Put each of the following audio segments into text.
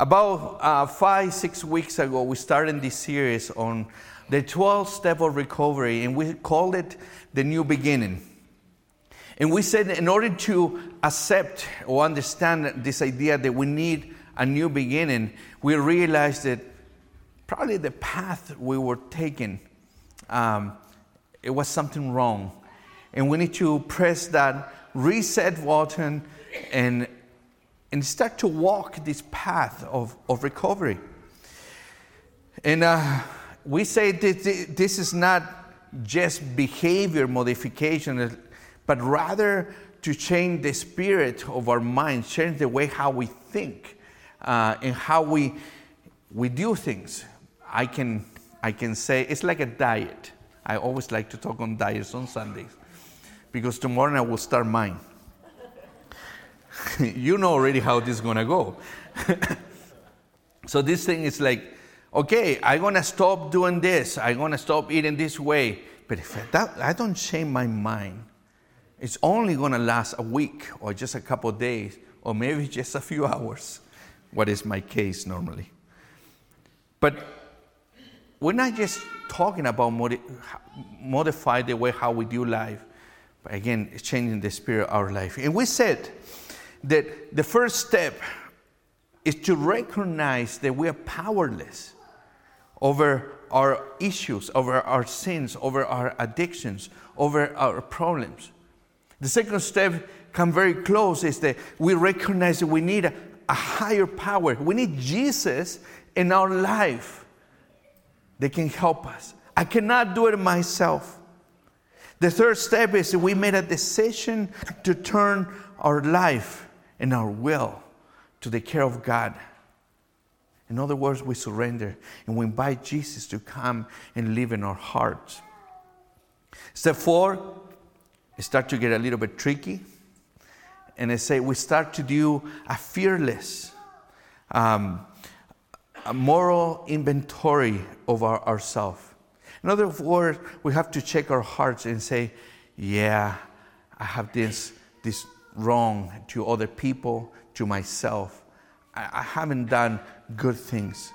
About uh, five, six weeks ago, we started this series on the 12 step of recovery, and we called it the new beginning. And we said, in order to accept or understand this idea that we need a new beginning, we realized that probably the path we were taking, um, it was something wrong. And we need to press that reset button and, and start to walk this path of, of recovery. And uh, we say that this is not just behavior modification, but rather to change the spirit of our mind, change the way how we think uh, and how we, we do things. I can, I can say it's like a diet. I always like to talk on diets on Sundays because tomorrow I will start mine. you know already how this is going to go. so this thing is like, okay, I'm going to stop doing this. I'm going to stop eating this way. But if that, I don't change my mind, it's only going to last a week or just a couple days or maybe just a few hours, what is my case normally. But we're not just talking about modi- modify the way how we do life, but again, it's changing the spirit of our life. And we said that the first step is to recognize that we are powerless over our issues, over our sins, over our addictions, over our problems. The second step come very close is that we recognize that we need a, a higher power. We need Jesus in our life that can help us. I cannot do it myself. The third step is that we made a decision to turn our life and our will to the care of God. In other words, we surrender and we invite Jesus to come and live in our hearts. Step four, it start to get a little bit tricky. And I say we start to do a fearless, um, a moral inventory of our, ourselves. In other words, we have to check our hearts and say, yeah, I have this, this wrong to other people, to myself. I, I haven't done good things.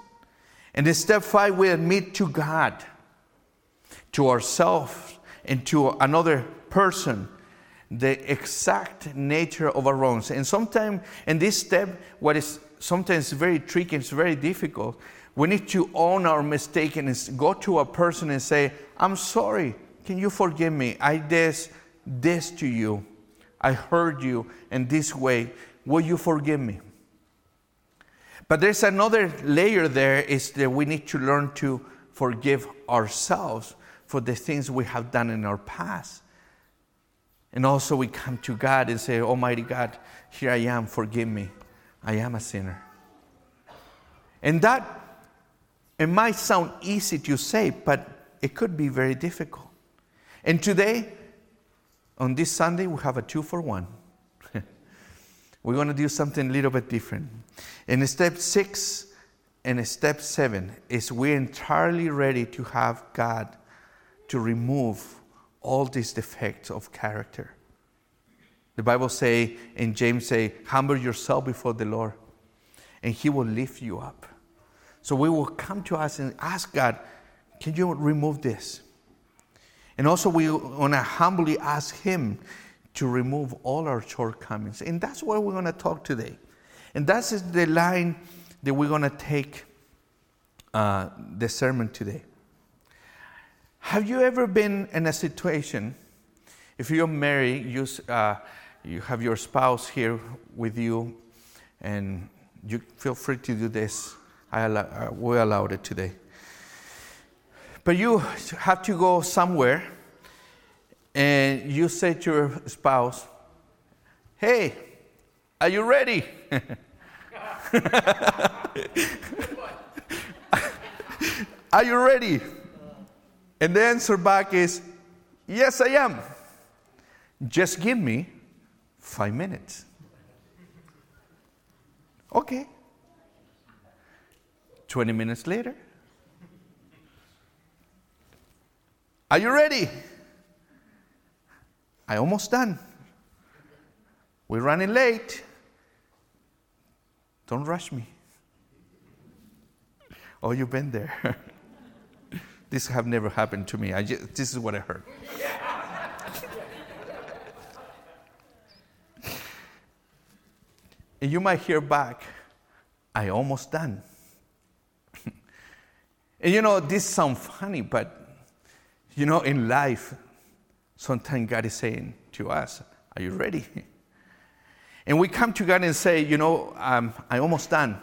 And in step five, we admit to God, to ourselves, and to another person the exact nature of our wrongs. And sometimes in this step, what is sometimes very tricky, it's very difficult. We need to own our mistake and go to a person and say, I'm sorry. Can you forgive me? I did this to you. I hurt you in this way. Will you forgive me? But there's another layer there is that we need to learn to forgive ourselves for the things we have done in our past. And also we come to God and say, Almighty God, here I am, forgive me. I am a sinner. And that, it might sound easy to say, but it could be very difficult. And today, on this Sunday, we have a two for one. We're going to do something a little bit different. In step six and step seven is we're entirely ready to have God to remove all these defects of character. The Bible say in James say, humble yourself before the Lord, and He will lift you up. So we will come to us and ask God, can you remove this? And also we want to humbly ask Him to remove all our shortcomings. And that's what we're going to talk today. And that's the line that we're going to take uh, the sermon today. Have you ever been in a situation, if you're married, you, uh, you have your spouse here with you, and you feel free to do this. I allow, uh, we allowed it today. But you have to go somewhere, and you say to your spouse, Hey, are you ready? are you ready? And the answer back is, Yes, I am. Just give me five minutes. Okay. 20 minutes later. Are you ready? I almost done. We're running late. Don't rush me. Oh, you've been there. this have never happened to me. I just, this is what I heard. and you might hear back, I almost done. and you know, this sounds funny, but you know, in life, sometimes God is saying to us, Are you ready? And we come to God and say, You know, um, I almost done.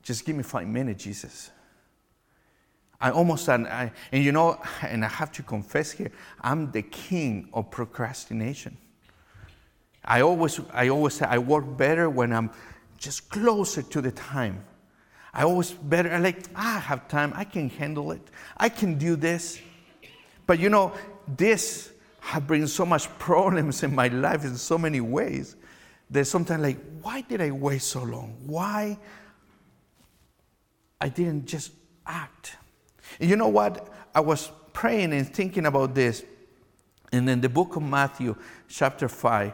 Just give me five minutes, Jesus. I almost done. I, and you know, and I have to confess here, I'm the king of procrastination. I always, I always say I work better when I'm just closer to the time. I always better, I like, ah, I have time, I can handle it, I can do this. But you know, this has bring so much problems in my life in so many ways that sometimes like, why did I wait so long? Why I didn't just act? And you know what? I was praying and thinking about this. And in the book of Matthew, chapter 5,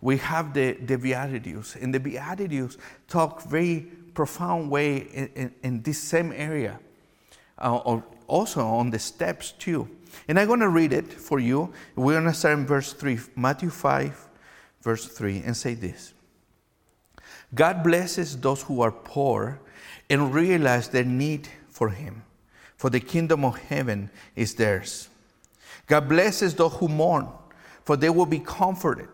we have the, the Beatitudes. And the Beatitudes talk very profound way in, in, in this same area, uh, or also on the steps too. And I'm going to read it for you. We're going to start in verse 3, Matthew 5, verse 3, and say this God blesses those who are poor and realize their need for Him, for the kingdom of heaven is theirs. God blesses those who mourn, for they will be comforted.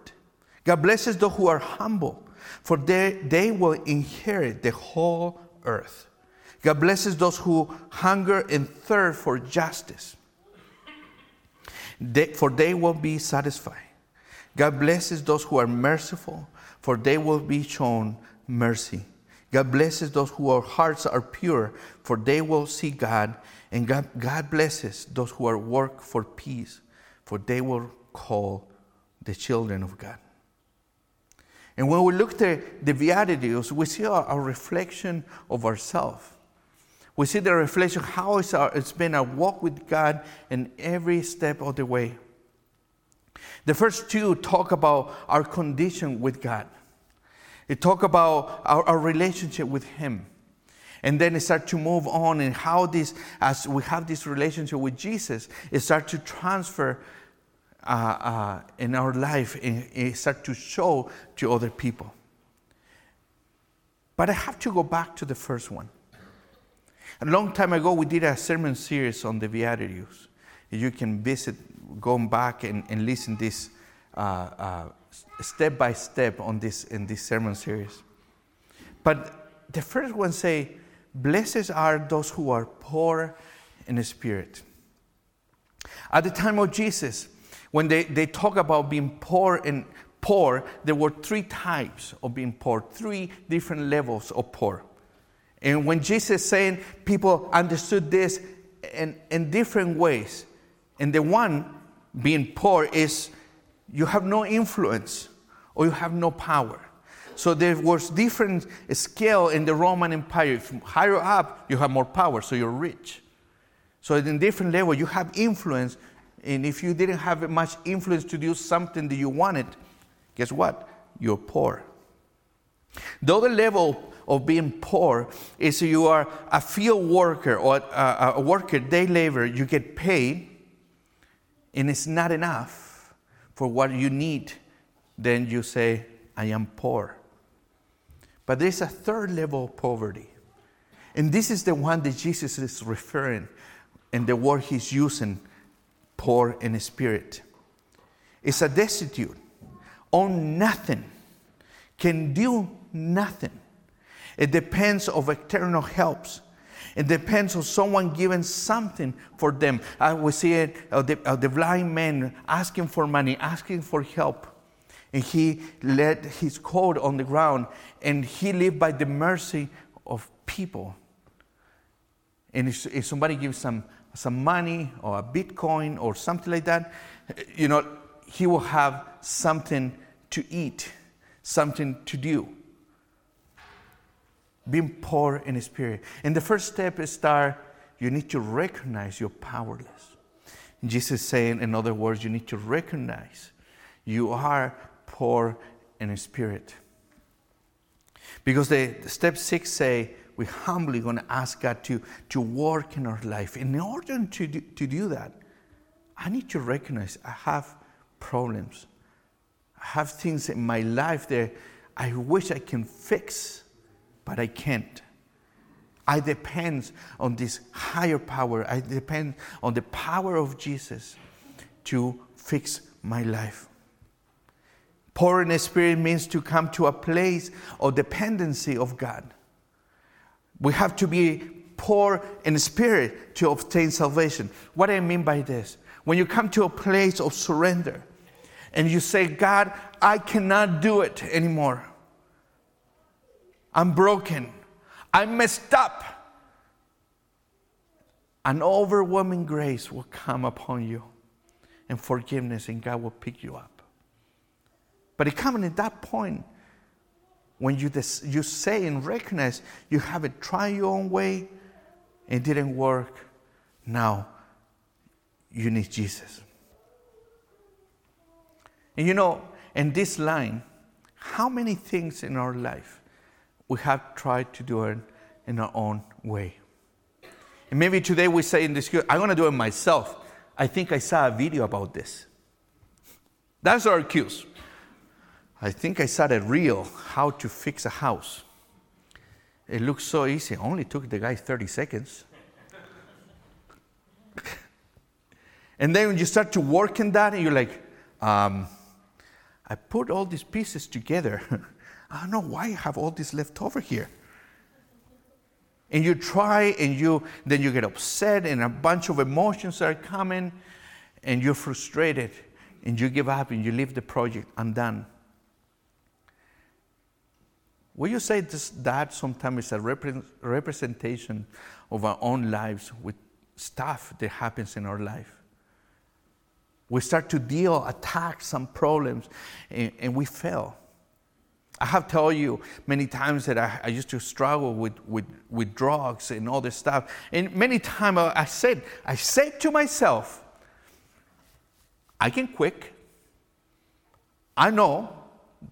God blesses those who are humble, for they, they will inherit the whole earth. God blesses those who hunger and thirst for justice, they, for they will be satisfied. God blesses those who are merciful, for they will be shown mercy. God blesses those whose hearts are pure, for they will see God. And God, God blesses those who are work for peace, for they will call the children of God. And when we look at the Beatitudes, we see a, a reflection of ourselves. We see the reflection how it's, our, it's been a walk with God in every step of the way. The first two talk about our condition with God. It talk about our, our relationship with Him. And then it start to move on and how this, as we have this relationship with Jesus, it start to transfer uh, uh, in our life and, it start to show to other people. But I have to go back to the first one. A long time ago, we did a sermon series on the Beatitudes. You can visit, go back and, and listen this uh, uh, step by step on this in this sermon series. But the first one say, "Blessed are those who are poor in spirit." At the time of Jesus, when they, they talk about being poor and poor, there were three types of being poor, three different levels of poor. And when Jesus saying, people understood this in, in different ways. And the one being poor is you have no influence or you have no power. So there was different scale in the Roman Empire. If higher up, you have more power, so you're rich. So in different level, you have influence, and if you didn't have much influence to do something that you wanted, guess what? You're poor. The other level of being poor is you are a field worker or a, a worker, day labor, you get paid, and it's not enough for what you need. Then you say, I am poor. But there's a third level of poverty. And this is the one that Jesus is referring and the word he's using poor in spirit. It's a destitute, own nothing, can do nothing. It depends of external helps. It depends on someone giving something for them. We see it, uh, the, uh, the blind man asking for money, asking for help. And he let his coat on the ground and he lived by the mercy of people. And if, if somebody gives some some money or a Bitcoin or something like that, you know, he will have something to eat, something to do. Being poor in spirit. And the first step is start, you need to recognize you're powerless. Jesus saying, in other words, you need to recognize you are poor in spirit. Because the, the step six say, we're humbly going to ask God to, to work in our life. In order to do, to do that, I need to recognize I have problems. I have things in my life that I wish I can fix, but I can't. I depend on this higher power. I depend on the power of Jesus to fix my life. Poor in spirit means to come to a place of dependency of God. We have to be poor in spirit to obtain salvation. What I mean by this? When you come to a place of surrender and you say, God, I cannot do it anymore. I'm broken. I messed up. An overwhelming grace will come upon you and forgiveness, and God will pick you up. But it comes at that point when you, you say and recognize you have it tried your own way, it didn't work. Now you need Jesus. And you know, in this line, how many things in our life we have tried to do it in our own way? And maybe today we say in this, I'm going to do it myself. I think I saw a video about this. That's our excuse. I think I saw a reel how to fix a house. It looks so easy. Only took the guy 30 seconds. and then when you start to work in that, and you're like, um, I put all these pieces together. I don't know why I have all this left over here. And you try and you then you get upset and a bunch of emotions are coming and you're frustrated and you give up and you leave the project undone. Will you say this, that sometimes is a repre- representation of our own lives with stuff that happens in our life? We start to deal, attack some problems, and, and we fail. I have told you many times that I, I, used to struggle with, with, with drugs and all this stuff. And many times I said, I said to myself, I can quit. I know.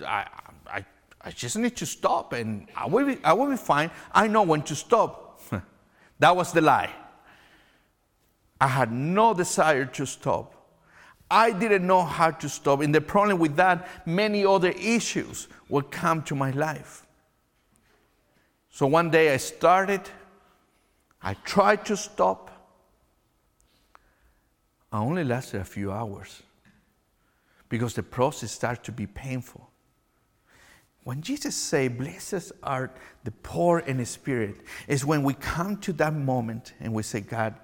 I, I, I just need to stop and I will, be, I will be fine. I know when to stop. that was the lie. I had no desire to stop. I didn't know how to stop. And the problem with that, many other issues will come to my life. So one day I started, I tried to stop. I only lasted a few hours because the process started to be painful. When Jesus say, "Blessed are the poor in spirit," is when we come to that moment and we say, "God,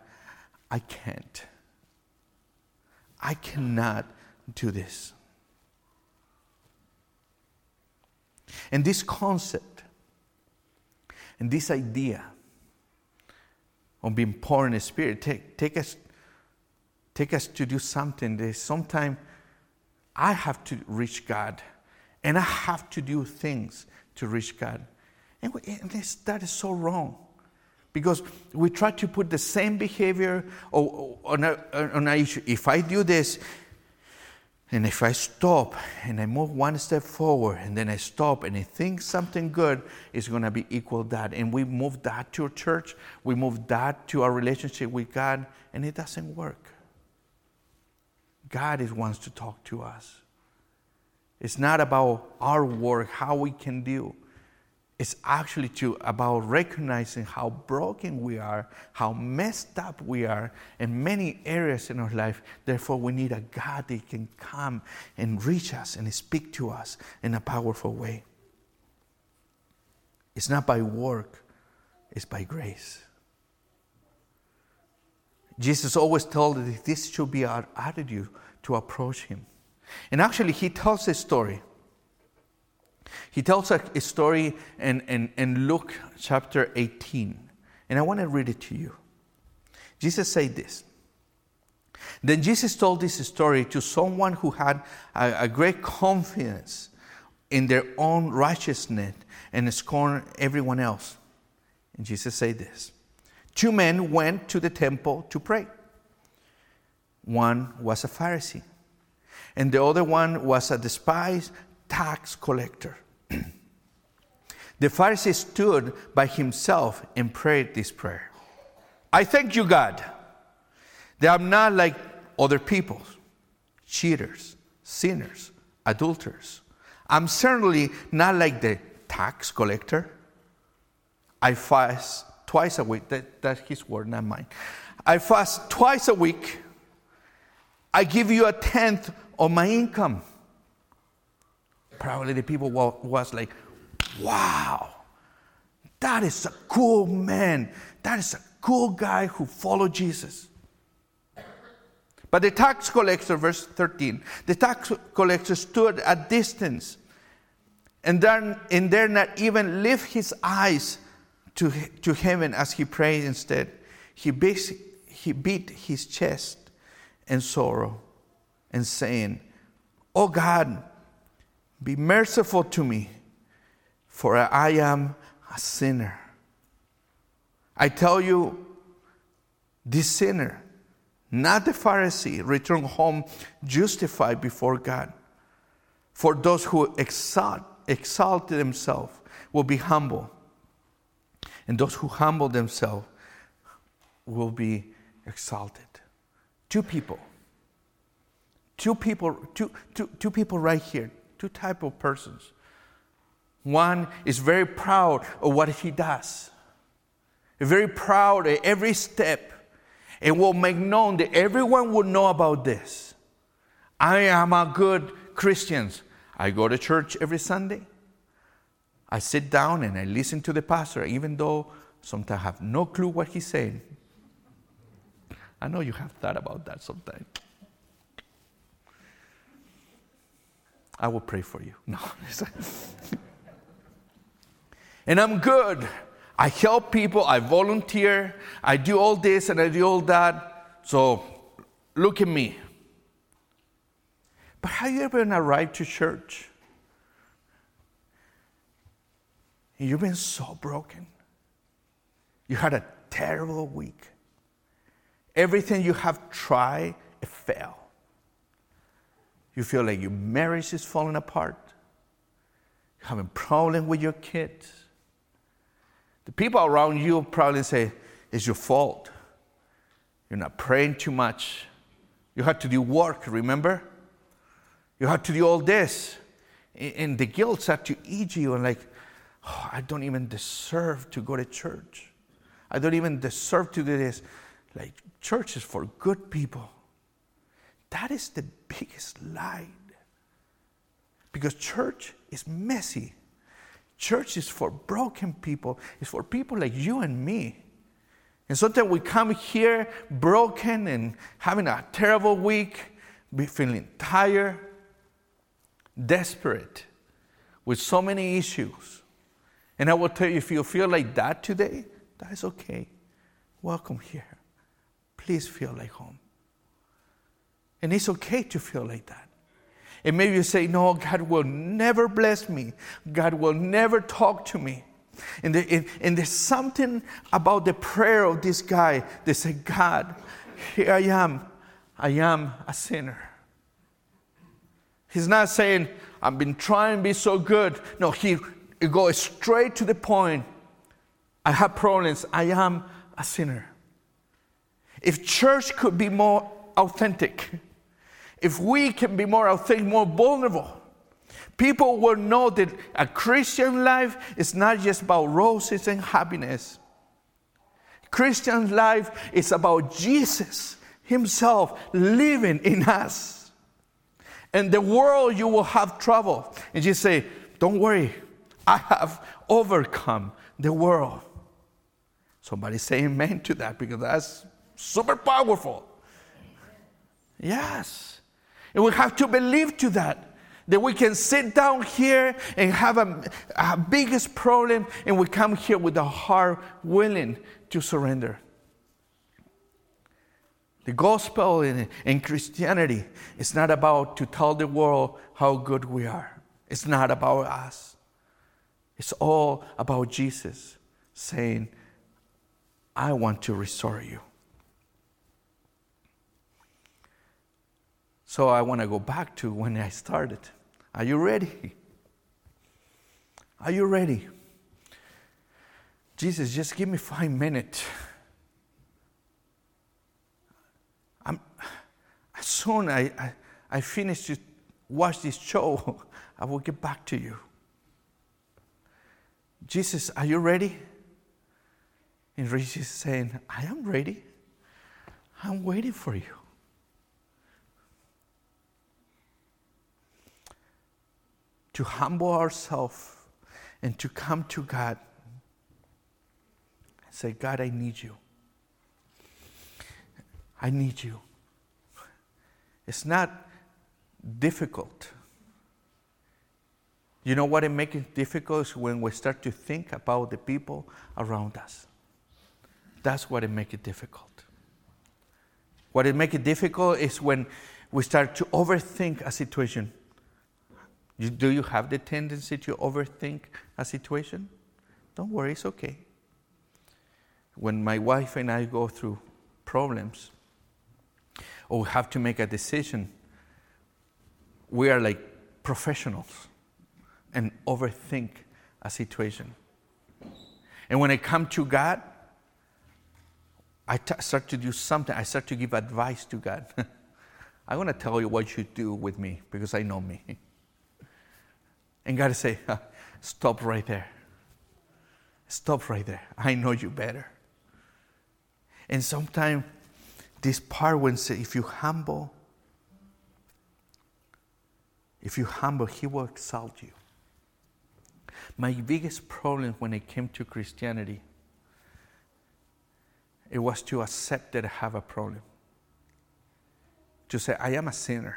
I can't." I cannot do this. And this concept and this idea of being poor in the spirit take, take, us, take us to do something that sometimes I have to reach God and I have to do things to reach God. And, we, and this, that is so wrong because we try to put the same behavior on a, on issue. If I do this, and if I stop and I move one step forward and then I stop and I think something good is going to be equal that, and we move that to church, we move that to our relationship with God, and it doesn't work. God is wants to talk to us. It's not about our work, how we can do is actually to about recognizing how broken we are, how messed up we are in many areas in our life. Therefore, we need a God that can come and reach us and speak to us in a powerful way. It's not by work, it's by grace. Jesus always told us this should be our attitude to approach Him. And actually, He tells a story he tells a, story in, in, in Luke chapter 18, and I want to read it to you. Jesus said this. Then Jesus told this story to someone who had a, a great confidence in their own righteousness and scorned everyone else. And Jesus said this Two men went to the temple to pray. One was a Pharisee, and the other one was a despised tax collector. The Pharisee stood by himself and prayed this prayer I thank you, God, that I'm not like other people, cheaters, sinners, adulterers. I'm certainly not like the tax collector. I fast twice a week. That, that's his word, not mine. I fast twice a week. I give you a tenth of my income. Probably the people was like, wow, that is a cool man. That is a cool guy who followed Jesus. But the tax collector, verse 13, the tax collector stood at distance and then and dare not even lift his eyes to, to heaven as he prayed instead. He, basic, he beat his chest in sorrow and saying, Oh God, be merciful to me, for I am a sinner. I tell you, this sinner, not the Pharisee, returned home justified before God. For those who exalt, exalt themselves will be humble, and those who humble themselves will be exalted. Two people. Two people, two, two, two people right here, two type of persons. One is very proud of what he does, very proud of every step, and will make known that everyone will know about this. I am a good Christian. I go to church every Sunday. I sit down and I listen to the pastor, even though sometimes I have no clue what he's saying. I know you have thought about that sometimes. I will pray for you. No. and I'm good. I help people, I volunteer, I do all this and I do all that. So look at me. But have you ever arrived to church? And you've been so broken. You had a terrible week. Everything you have tried, it failed. You feel like your marriage is falling apart. You're having problem with your kids. The people around you probably say, it's your fault. You're not praying too much. You had to do work, remember? You had to do all this. And the guilt start to eat you and like, oh, I don't even deserve to go to church. I don't even deserve to do this. Like, church is for good people. That is the biggest lie. Because church is messy. Church is for broken people, it's for people like you and me. And sometimes we come here broken and having a terrible week, be feeling tired, desperate, with so many issues. And I will tell you if you feel like that today, that is okay. Welcome here. Please feel like home. And it's okay to feel like that. And maybe you say, No, God will never bless me. God will never talk to me. And, and, and, there's something about the prayer of this guy that said, God, here I am. I am a sinner. He's not saying, I've been trying to be so good. No, he, he goes straight to the point. I have problems. I am a sinner. If church could be more authentic, if we can be more authentic, more vulnerable, people will know that a Christian life is not just about roses and happiness. Christian life is about Jesus Himself living in us. And the world, you will have trouble. And you say, Don't worry, I have overcome the world. Somebody say amen to that because that's super powerful. Yes. And we have to believe to that. That we can sit down here and have a, a biggest problem, and we come here with a heart willing to surrender. The gospel in, in Christianity is not about to tell the world how good we are. It's not about us. It's all about Jesus saying, I want to restore you. So I want to go back to when I started. Are you ready? Are you ready? Jesus, just give me five minutes. I'm, as soon as I, I, I finish to watch this show, I will get back to you. Jesus, are you ready? And Jesus is saying, I am ready. I'm waiting for you. To humble ourselves and to come to God and say, God, I need you. I need you. It's not difficult. You know what it makes it difficult is when we start to think about the people around us. That's what it makes it difficult. What it makes it difficult is when we start to overthink a situation. You, do you have the tendency to overthink a situation? Don't worry, it's okay. When my wife and I go through problems, or have to make a decision, we are like professionals and overthink a situation. And when I come to God, I t- start to do something. I start to give advice to God. I want to tell you what you do with me because I know me. And God say, stop right there. Stop right there. I know you better. And sometimes this part when say, if you humble, if you humble, He will exalt you. My biggest problem when it came to Christianity, it was to accept that I have a problem. To say, I am a sinner.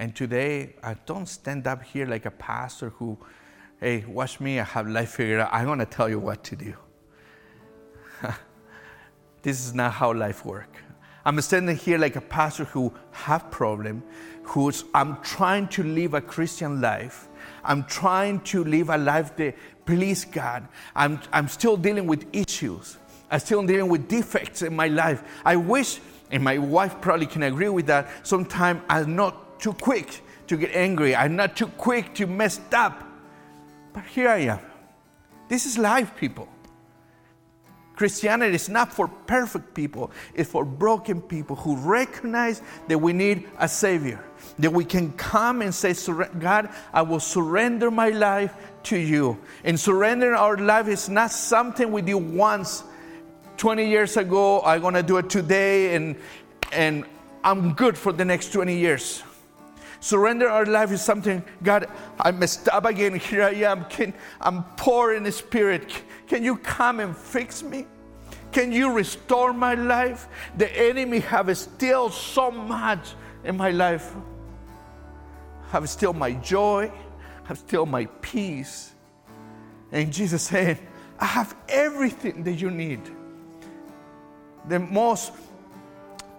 And today, I don't stand up here like a pastor who, hey, watch me, I have life figured out. I'm going to tell you what to do. this is not how life works. I'm standing here like a pastor who have problem, who's I'm trying to live a Christian life. I'm trying to live a life that please God. I'm, I'm still dealing with issues. I'm still dealing with defects in my life. I wish, and my wife probably can agree with that, sometimes I'm not too quick to get angry. I'm not too quick to mess up. But here I am. This is life, people. Christianity is not for perfect people, it's for broken people who recognize that we need a Savior. That we can come and say, God, I will surrender my life to you. And surrendering our life is not something we do once 20 years ago, I'm gonna do it today, and, and I'm good for the next 20 years. Surrender our life is something, God, I messed up again. Here I am. Can, I'm poor in spirit. Can you come and fix me? Can you restore my life? The enemy have still so much in my life. Have still my joy, have still my peace. And Jesus saying, I have everything that you need. The most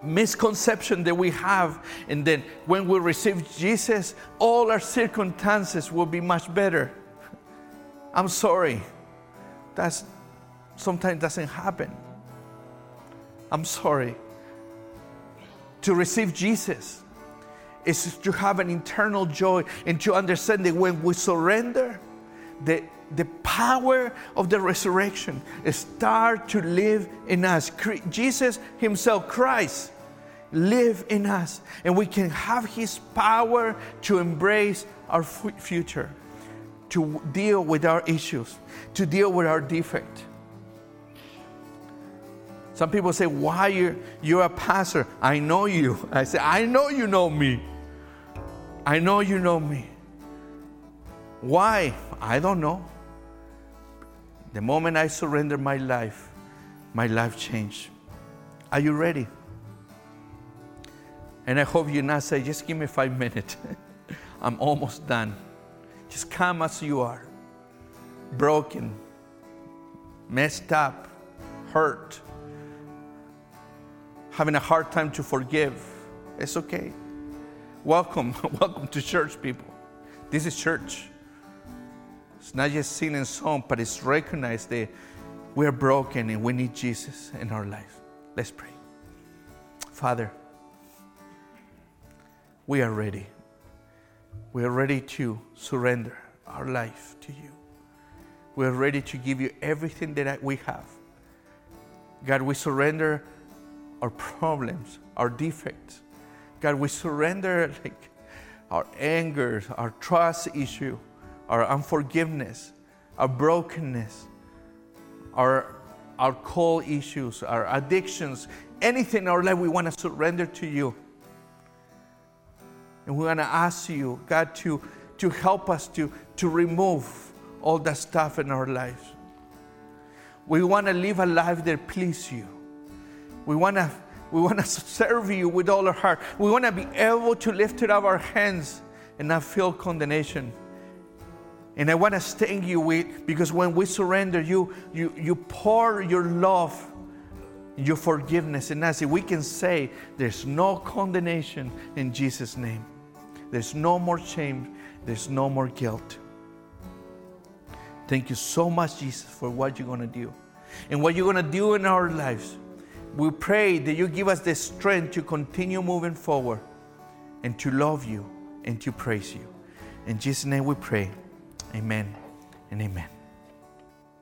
misconception that we have, and then when we receive Jesus, all our circumstances will be much better. I'm sorry. That's sometimes doesn't happen. I'm sorry. To receive Jesus is to have an internal joy and to understand that when we surrender, the, the power of the resurrection start to live in us. Jesus Himself, Christ, live in us, and we can have His power to embrace our future, to deal with our issues, to deal with our defect. Some people say, Why you're, you're a pastor? I know you. I say, I know you know me. I know you know me. Why? I don't know. The moment I surrender my life, my life changed. Are you ready? And I hope you not say, just give me five minutes. I'm almost done. Just come as you are. Broken, messed up, hurt, having a hard time to forgive. It's okay. Welcome, welcome to church, people. This is church. It's not just sing and song, but it's recognized that we're broken and we need Jesus in our life. Let's pray. Father, we are ready. We are ready to surrender our life to you. we're ready to give you everything that we have. God, we surrender our problems, our defects. God, we surrender like our anger, our trust issue, our unforgiveness, our brokenness, our our cold issues, our addictions, anything in our life we want to surrender to you. And we want to ask you, God, to, to help us to, to remove all that stuff in our lives. We want to live a life that pleases you. We want to we want to serve you with all our heart. We want to be able to lift up our hands and not feel condemnation. And I want to thank you with because when we surrender, you you you pour your love, your forgiveness in us. We can say there's no condemnation in Jesus' name. There's no more shame. There's no more guilt. Thank you so much, Jesus, for what you're going to do and what you're going to do in our lives. We pray that you give us the strength to continue moving forward and to love you and to praise you. In Jesus' name we pray. Amen and amen.